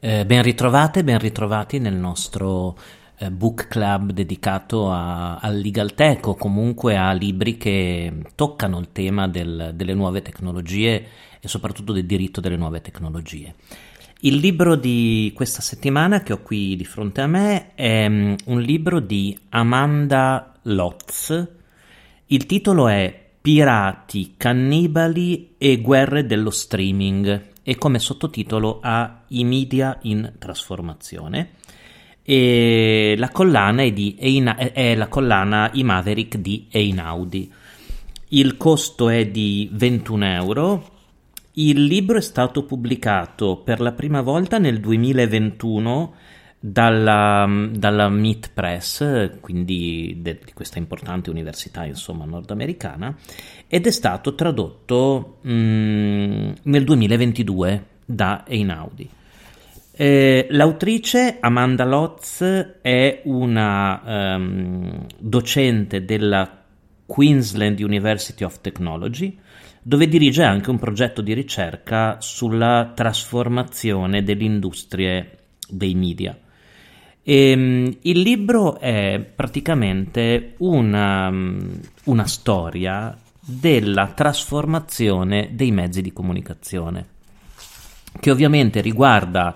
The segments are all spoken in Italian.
Eh, ben ritrovate, ben ritrovati nel nostro eh, book club dedicato al legal tech o comunque a libri che toccano il tema del, delle nuove tecnologie e soprattutto del diritto delle nuove tecnologie. Il libro di questa settimana che ho qui di fronte a me è um, un libro di Amanda Lotz. Il titolo è Pirati, cannibali e guerre dello streaming e come sottotitolo ha I media in trasformazione. E la collana è, di Eina, è la collana I Maverick di Einaudi. Il costo è di 21 euro. Il libro è stato pubblicato per la prima volta nel 2021 dalla, dalla Meet Press, quindi de, di questa importante università insomma nordamericana, ed è stato tradotto mm, nel 2022 da Einaudi. Eh, l'autrice Amanda Lotz è una um, docente della Queensland University of Technology, dove dirige anche un progetto di ricerca sulla trasformazione delle industrie dei media. E, um, il libro è praticamente una, um, una storia della trasformazione dei mezzi di comunicazione, che ovviamente riguarda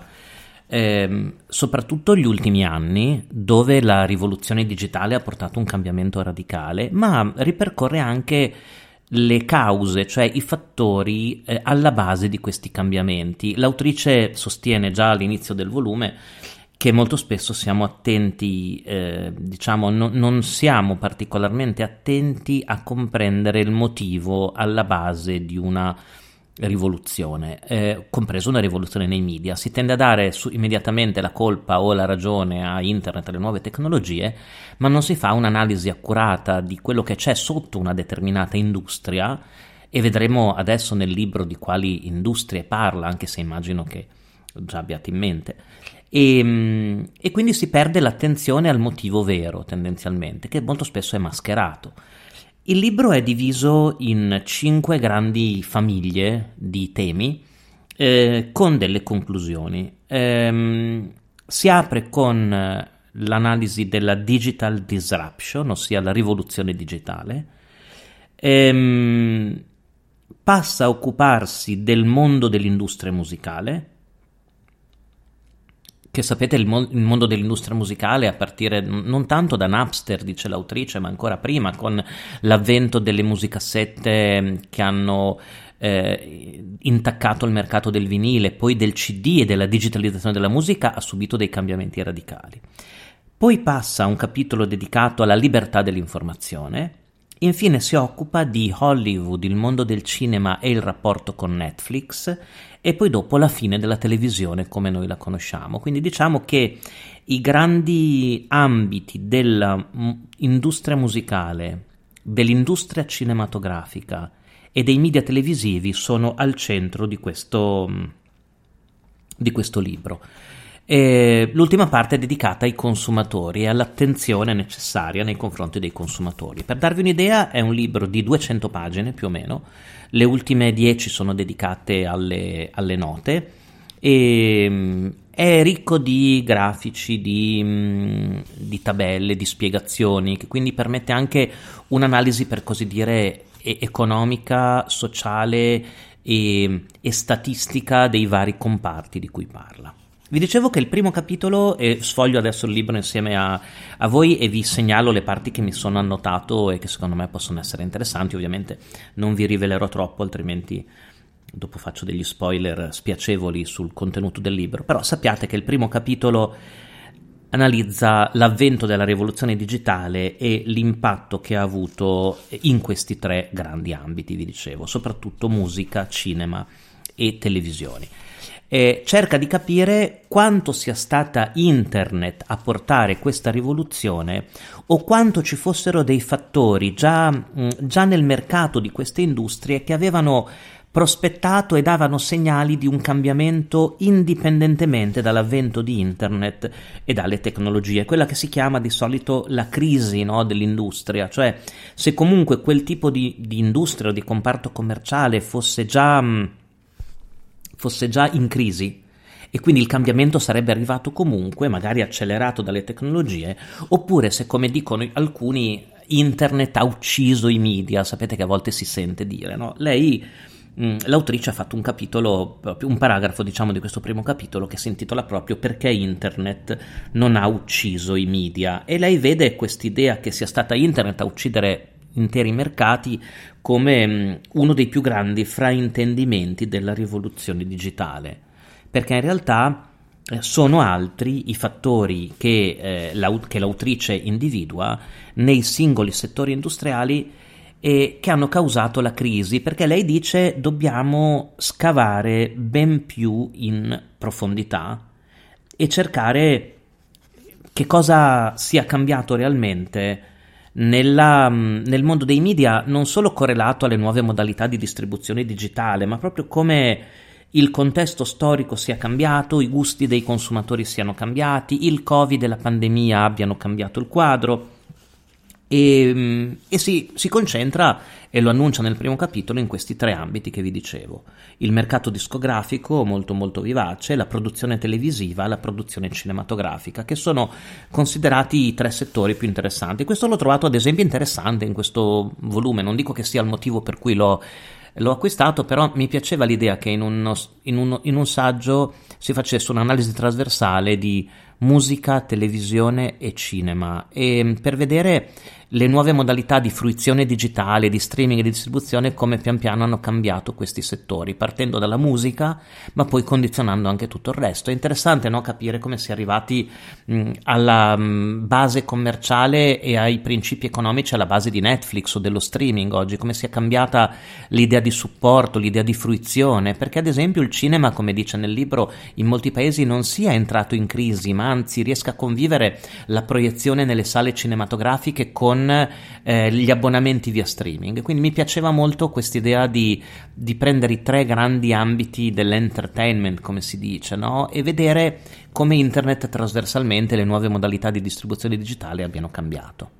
eh, soprattutto gli ultimi anni, dove la rivoluzione digitale ha portato un cambiamento radicale, ma ripercorre anche le cause, cioè i fattori eh, alla base di questi cambiamenti. L'autrice sostiene già all'inizio del volume che molto spesso siamo attenti, eh, diciamo, no, non siamo particolarmente attenti a comprendere il motivo alla base di una rivoluzione, eh, compreso una rivoluzione nei media. Si tende a dare su, immediatamente la colpa o la ragione a internet, alle nuove tecnologie, ma non si fa un'analisi accurata di quello che c'è sotto una determinata industria e vedremo adesso nel libro di quali industrie parla, anche se immagino che già abbiate in mente. E, ehm, e quindi si perde l'attenzione al motivo vero tendenzialmente, che molto spesso è mascherato. Il libro è diviso in cinque grandi famiglie di temi eh, con delle conclusioni. Ehm, si apre con eh, l'analisi della digital disruption, ossia la rivoluzione digitale. Ehm, passa a occuparsi del mondo dell'industria musicale, che sapete il, mo- il, mondo dell'industria musicale a partire non tanto da Napster, dice l'autrice, ma ancora prima con l'avvento delle musicassette che hanno eh, intaccato il mercato del vinile, poi del CD e della digitalizzazione della musica ha subito dei cambiamenti radicali. Poi passa un capitolo dedicato alla libertà dell'informazione, Infine si occupa di Hollywood, il mondo del cinema e il rapporto con Netflix e poi dopo la fine della televisione come noi la conosciamo. Quindi diciamo che i grandi ambiti dell'industria musicale, dell'industria cinematografica e dei media televisivi sono al centro di questo, di questo libro. E l'ultima parte è dedicata ai consumatori e all'attenzione necessaria nei confronti dei consumatori. Per darvi un'idea, è un libro di 200 pagine più o meno, le ultime 10 sono dedicate alle, alle note e mm, è ricco di grafici, di, mm, di, tabelle, di spiegazioni, che quindi permette anche un'analisi per così dire economica, sociale e, e statistica dei vari comparti di cui parla. Vi dicevo che il primo capitolo, e sfoglio adesso il libro insieme a, a, voi e vi segnalo le parti che mi sono annotato e che secondo me possono essere interessanti, ovviamente non vi rivelerò troppo, altrimenti dopo faccio degli spoiler spiacevoli sul contenuto del libro, però sappiate che il primo capitolo analizza l'avvento della rivoluzione digitale e l'impatto che ha avuto in questi tre grandi ambiti, vi dicevo, soprattutto musica, cinema e televisioni. Eh, cerca di capire quanto sia stata internet a portare questa rivoluzione o quanto ci fossero dei fattori già, già nel mercato di queste industrie che avevano prospettato e davano segnali di un cambiamento indipendentemente dall'avvento di internet e dalle tecnologie, quella che si chiama di solito la crisi no, dell'industria, cioè se comunque quel tipo di, di industria o di comparto commerciale fosse già mh, fosse già in crisi e quindi il cambiamento sarebbe arrivato comunque, magari accelerato dalle tecnologie, oppure se come dicono alcuni internet ha ucciso i media, sapete che a volte si sente dire, no? Lei mm, l'autrice ha fatto un capitolo, un paragrafo diciamo di questo primo capitolo che si intitola proprio Perché internet non ha ucciso i media e lei vede quest'idea che sia stata internet a uccidere interi mercati come mm, uno dei più grandi fraintendimenti della rivoluzione digitale. Perché in realtà eh, sono altri i fattori che, eh, l'aut- che l'autrice individua nei singoli settori industriali e che hanno causato la crisi, perché lei dice dobbiamo scavare ben più in profondità e cercare che cosa sia cambiato realmente nella, nel mondo dei media, non solo correlato alle nuove modalità di distribuzione digitale, ma proprio come il contesto storico sia cambiato, i gusti dei consumatori siano cambiati, il Covid e la pandemia abbiano cambiato il quadro e, mm, e si, si, concentra, e lo annuncia nel primo capitolo, in questi tre ambiti che vi dicevo. Il mercato discografico molto molto vivace, la produzione televisiva la produzione cinematografica, che sono considerati i tre settori più interessanti. Questo l'ho trovato ad esempio interessante in questo volume, non dico che sia il motivo per cui l'ho l'ho acquistato, però mi piaceva l'idea che in, uno, in, uno, in un saggio si facesse un'analisi trasversale di musica, televisione e cinema e per vedere le nuove modalità di fruizione digitale, di streaming e di distribuzione, come pian piano hanno cambiato questi settori, partendo dalla musica, ma poi condizionando anche tutto il resto. È interessante no, capire come si è arrivati mh, alla mh, base commerciale e ai principi economici alla base di Netflix o dello streaming oggi, come si è cambiata l'idea di supporto, l'idea di fruizione, perché ad esempio il cinema, come dice nel libro, in molti paesi non sia entrato in crisi, ma anzi riesca a convivere la proiezione nelle sale cinematografiche con con eh, gli abbonamenti via streaming. Quindi mi piaceva molto quest'idea di, di prendere i tre grandi ambiti dell'entertainment, come si dice, no? e vedere come internet trasversalmente le nuove modalità di distribuzione digitale abbiano cambiato.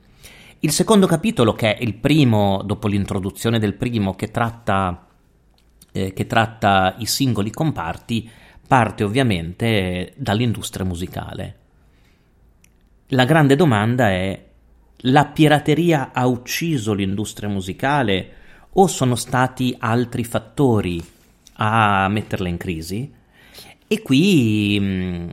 Il secondo capitolo, che è il primo, dopo l'introduzione del primo, che tratta, eh, che tratta i singoli comparti, parte ovviamente dall'industria musicale. La grande domanda è la pirateria ha ucciso l'industria musicale o sono stati altri fattori a metterla in crisi? E qui, mm,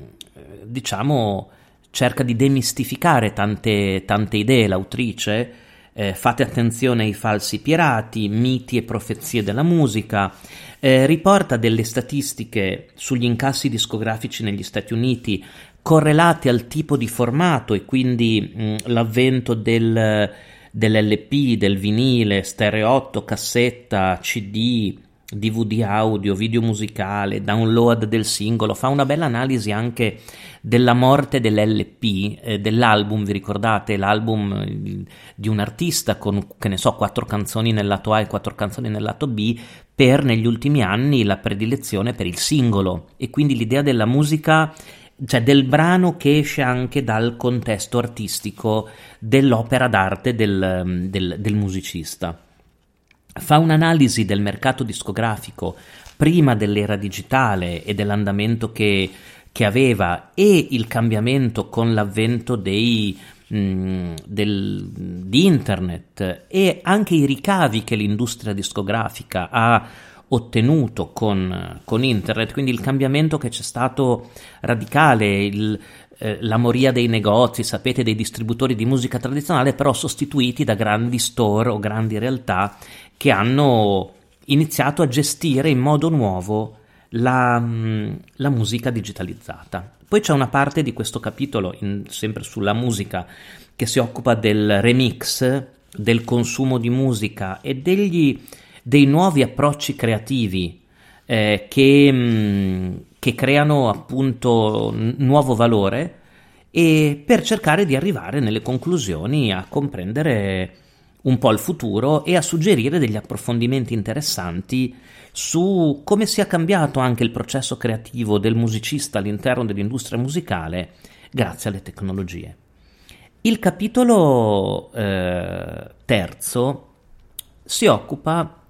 diciamo, cerca di demistificare tante, tante idee l'autrice. Eh, fate attenzione ai falsi pirati, miti e profezie della musica. Eh, riporta delle statistiche sugli incassi discografici negli Stati Uniti correlati al tipo di formato e quindi mh, l'avvento del, dell'LP, del vinile, stereo 8, cassetta, CD, DVD audio, video musicale, download del singolo, fa una bella analisi anche della morte dell'LP, eh, dell'album, vi ricordate? L'album di un artista con, che ne so, quattro canzoni nel lato A e quattro canzoni nel lato B, per negli ultimi anni la predilezione per il singolo. E quindi l'idea della musica cioè del brano che esce anche dal contesto artistico dell'opera d'arte del, mm, del, del musicista. Fa un'analisi del mercato discografico prima dell'era digitale e dell'andamento che, che aveva e il cambiamento con l'avvento dei, mh, mm, del, di internet e anche i ricavi che l'industria discografica ha ottenuto con, con internet, quindi il cambiamento che c'è stato radicale, il, eh, la moria dei negozi, sapete, dei distributori di musica tradizionale, però sostituiti da grandi store o grandi realtà che hanno iniziato a gestire in modo nuovo la, mm, la musica digitalizzata. Poi c'è una parte di questo capitolo, in, sempre sulla musica, che si occupa del remix, del consumo di musica e degli dei nuovi approcci creativi eh, che, mh, mm, che, creano appunto nuovo valore e per cercare di arrivare nelle conclusioni a comprendere un po' il futuro e a suggerire degli approfondimenti interessanti su come sia cambiato anche il processo creativo del musicista all'interno dell'industria musicale grazie alle tecnologie. Il capitolo eh, terzo si occupa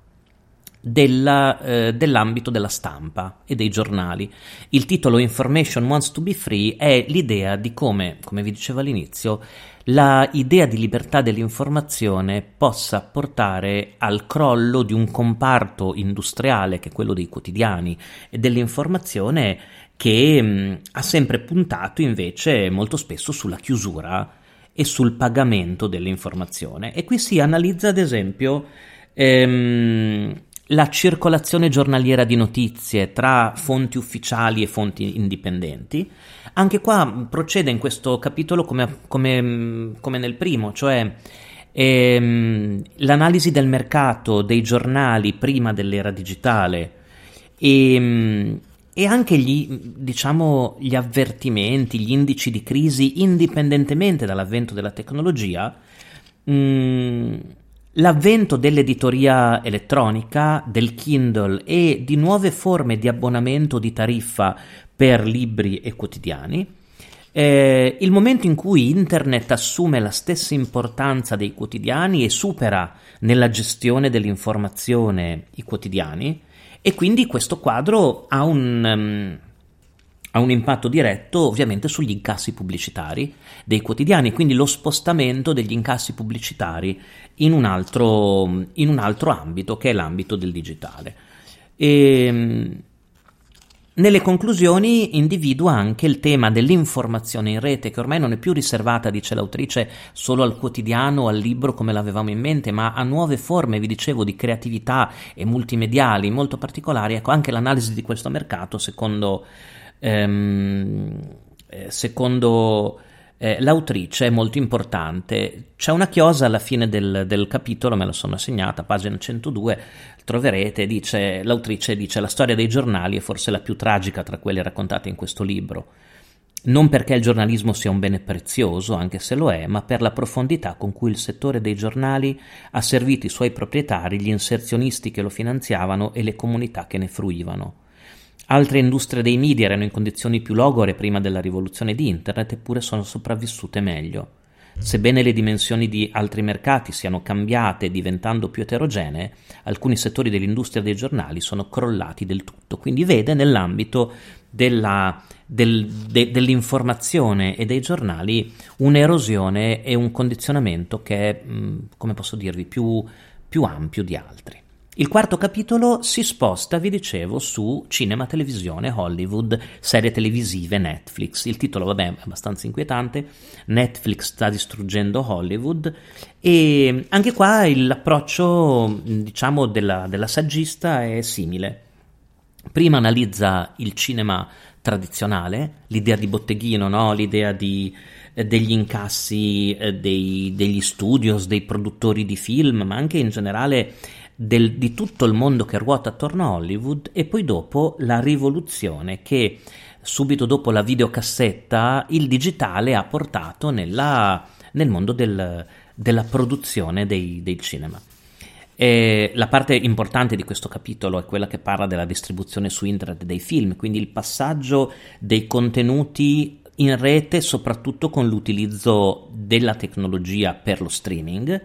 della, eh, dell'ambito della stampa e dei giornali. Il titolo Information Wants to be Free è l'idea di come, come vi dicevo all'inizio, la idea di libertà dell'informazione possa portare al crollo di un comparto industriale che è quello dei quotidiani e dell'informazione che mh, ha sempre puntato invece molto spesso sulla chiusura e sul pagamento dell'informazione. E qui si analizza ad esempio ehm, la circolazione giornaliera di notizie tra fonti ufficiali e fonti indipendenti. Anche qua procede in questo capitolo come, come, come nel primo, cioè ehm, l'analisi del mercato dei giornali prima dell'era digitale e, ehm, e anche gli, diciamo, gli avvertimenti, gli indici di crisi indipendentemente dall'avvento della tecnologia. Mh, mm, L'avvento dell'editoria elettronica, del Kindle e di nuove forme di abbonamento di tariffa per libri e quotidiani, eh, il momento in cui Internet assume la stessa importanza dei quotidiani e supera nella gestione dell'informazione i quotidiani, e quindi questo quadro ha un, um, ha un impatto diretto ovviamente sugli incassi pubblicitari dei quotidiani, quindi lo spostamento degli incassi pubblicitari in un altro, in un altro ambito che è l'ambito del digitale. E, ehm, nelle conclusioni individua anche il tema dell'informazione in rete, che ormai non è più riservata, dice l'autrice, solo al quotidiano al libro come l'avevamo in mente, ma a nuove forme, vi dicevo, di creatività e multimediali molto particolari. Ecco, anche l'analisi di questo mercato, secondo ehm, eh, secondo eh, l'autrice è molto importante. C'è una chiosa alla fine del, del, capitolo, me la sono segnata, pagina 102, troverete, dice, l'autrice dice la storia dei giornali è forse la più tragica tra quelle raccontate in questo libro. Non perché il giornalismo sia un bene prezioso, anche se lo è, ma per la profondità con cui il settore dei giornali ha servito i suoi proprietari, gli inserzionisti che lo finanziavano e le comunità che ne fruivano. Altre industrie dei media erano in condizioni più logore prima della rivoluzione di Internet, eppure sono sopravvissute meglio. Sebbene le dimensioni di altri mercati siano cambiate diventando più eterogenee, alcuni settori dell'industria dei giornali sono crollati del tutto. Quindi vede nell'ambito della, del, de, dell'informazione e dei giornali un'erosione e un condizionamento che è, come posso dirvi, più, più ampio di altri. Il quarto capitolo si sposta, vi dicevo, su cinema, televisione, Hollywood, serie televisive, Netflix. Il titolo, vabbè, è abbastanza inquietante. Netflix sta distruggendo Hollywood e anche qua l'approccio, diciamo, della, della saggista è simile. Prima analizza il cinema tradizionale, l'idea di botteghino, no? l'idea di, eh, degli incassi eh, dei, degli studios, dei produttori di film, ma anche in generale del, di tutto il mondo che ruota attorno a Hollywood e poi dopo la rivoluzione che subito dopo la videocassetta il digitale ha portato nella, nel mondo del, della produzione dei, dei cinema. E la parte importante di questo capitolo è quella che parla della distribuzione su internet dei film, quindi il passaggio dei contenuti in rete, soprattutto con l'utilizzo della tecnologia per lo streaming,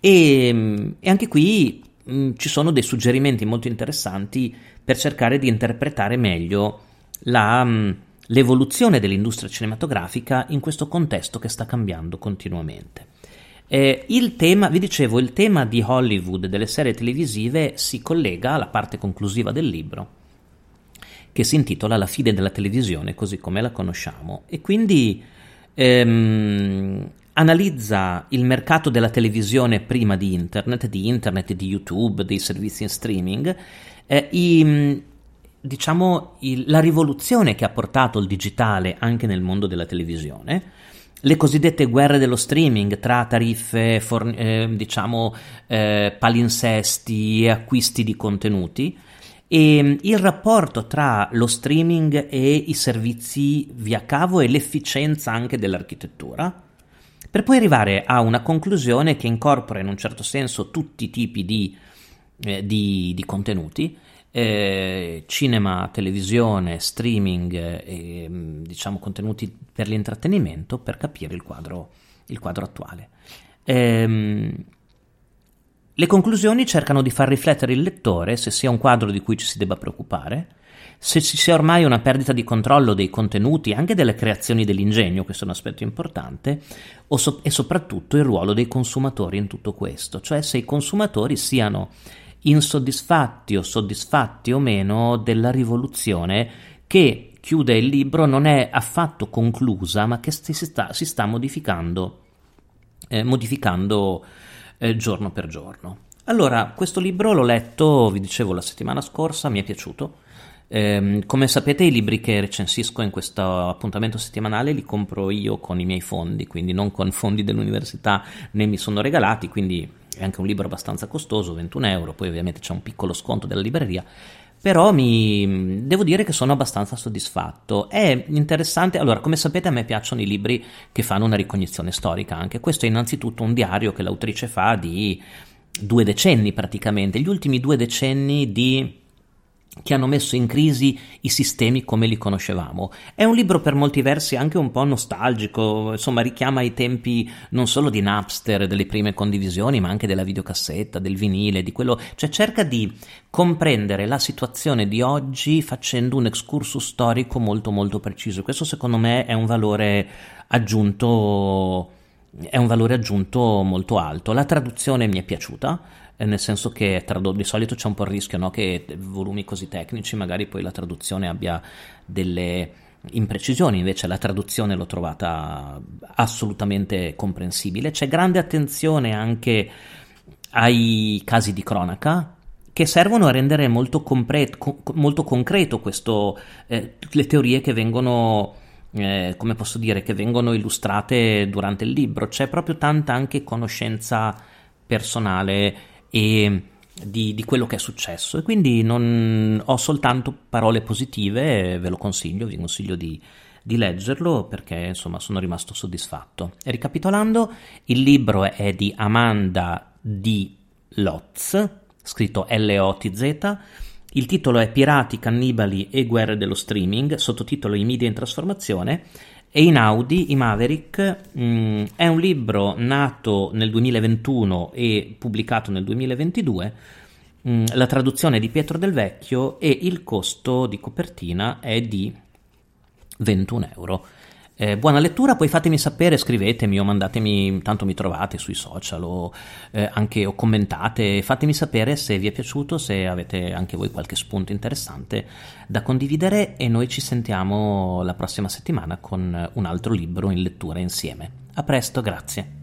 e, e anche qui mm, ci sono dei suggerimenti molto interessanti per cercare di interpretare meglio la, mm, l'evoluzione dell'industria cinematografica in questo contesto che sta cambiando continuamente. Eh, il tema, vi dicevo, il tema di Hollywood delle serie televisive si collega alla parte conclusiva del libro, che si intitola La fine della televisione così come la conosciamo. E quindi ehm, analizza il mercato della televisione prima di internet, di internet, di YouTube, dei servizi in streaming, eh, i, diciamo il, la rivoluzione che ha portato il digitale anche nel mondo della televisione, le cosiddette guerre dello streaming tra tariffe, forn- eh, diciamo eh, palinsesti e acquisti di contenuti e il rapporto tra lo streaming e i servizi via cavo e l'efficienza anche dell'architettura per poi arrivare a una conclusione che incorpora in un certo senso tutti i tipi di, eh, di, di contenuti, eh, cinema, televisione, streaming e mm, diciamo contenuti per l'intrattenimento per capire il quadro, il quadro attuale. Ehm, Le conclusioni cercano di far riflettere il lettore se sia un quadro di cui ci si debba preoccupare, se ci sia ormai una perdita di controllo dei contenuti, anche delle creazioni dell'ingegno, questo è un aspetto importante, so- e soprattutto il ruolo dei consumatori in tutto questo, cioè se i consumatori siano insoddisfatti o soddisfatti o meno della rivoluzione che chiude il libro non è affatto conclusa, ma che si sta, si sta modificando, eh, modificando eh, giorno per giorno. Allora, questo libro l'ho letto, vi dicevo, la settimana scorsa, mi è piaciuto. Eh, come sapete, i libri che recensisco in questo appuntamento settimanale li compro io con i miei fondi, quindi non con fondi dell'università né mi sono regalati, quindi è anche un libro abbastanza costoso, 21 euro, poi ovviamente c'è un piccolo sconto della libreria però mi, devo dire che sono abbastanza soddisfatto. È interessante, allora come sapete a me piacciono i libri che fanno una ricognizione storica anche, questo è innanzitutto un diario che l'autrice fa di due decenni praticamente, gli ultimi due decenni di che hanno messo in crisi i sistemi come li conoscevamo. È un libro per molti versi anche un po' nostalgico, insomma richiama i tempi non solo di Napster, delle prime condivisioni, ma anche della videocassetta, del vinile, di quello, cioè cerca di comprendere la situazione di oggi facendo un excursus storico molto molto preciso. Questo secondo me è un valore aggiunto è un valore aggiunto molto alto. La traduzione mi è piaciuta eh, nel senso che tradotto, di solito c'è un po' il rischio no? che volumi così tecnici magari poi la traduzione abbia delle imprecisioni, invece la traduzione l'ho trovata assolutamente comprensibile. C'è grande attenzione anche ai casi di cronaca che servono a rendere molto, compre- co- molto concreto questo, eh, le teorie che vengono eh, come posso dire, che vengono illustrate durante il libro. C'è proprio tanta anche conoscenza personale e di, di, quello che è successo e quindi non ho soltanto parole positive, ve lo consiglio, vi consiglio di, di leggerlo perché insomma sono rimasto soddisfatto. E ricapitolando, il libro è di Amanda D. Lotz, scritto L-O-T-Z, il titolo è Pirati, cannibali e guerre dello streaming, sottotitolo I media in trasformazione e Inaudi, i Maverick, mh, mm, è un libro nato nel 2021 e pubblicato nel 2022. Mh, mm, la traduzione è di Pietro Del Vecchio e il costo di copertina è di 21 euro. Eh, buona lettura, poi fatemi sapere, scrivetemi o mandatemi, tanto mi trovate sui social o eh, anche o commentate, fatemi sapere se vi è piaciuto, se avete anche voi qualche spunto interessante da condividere e noi ci sentiamo la prossima settimana con un altro libro in lettura insieme. A presto, grazie.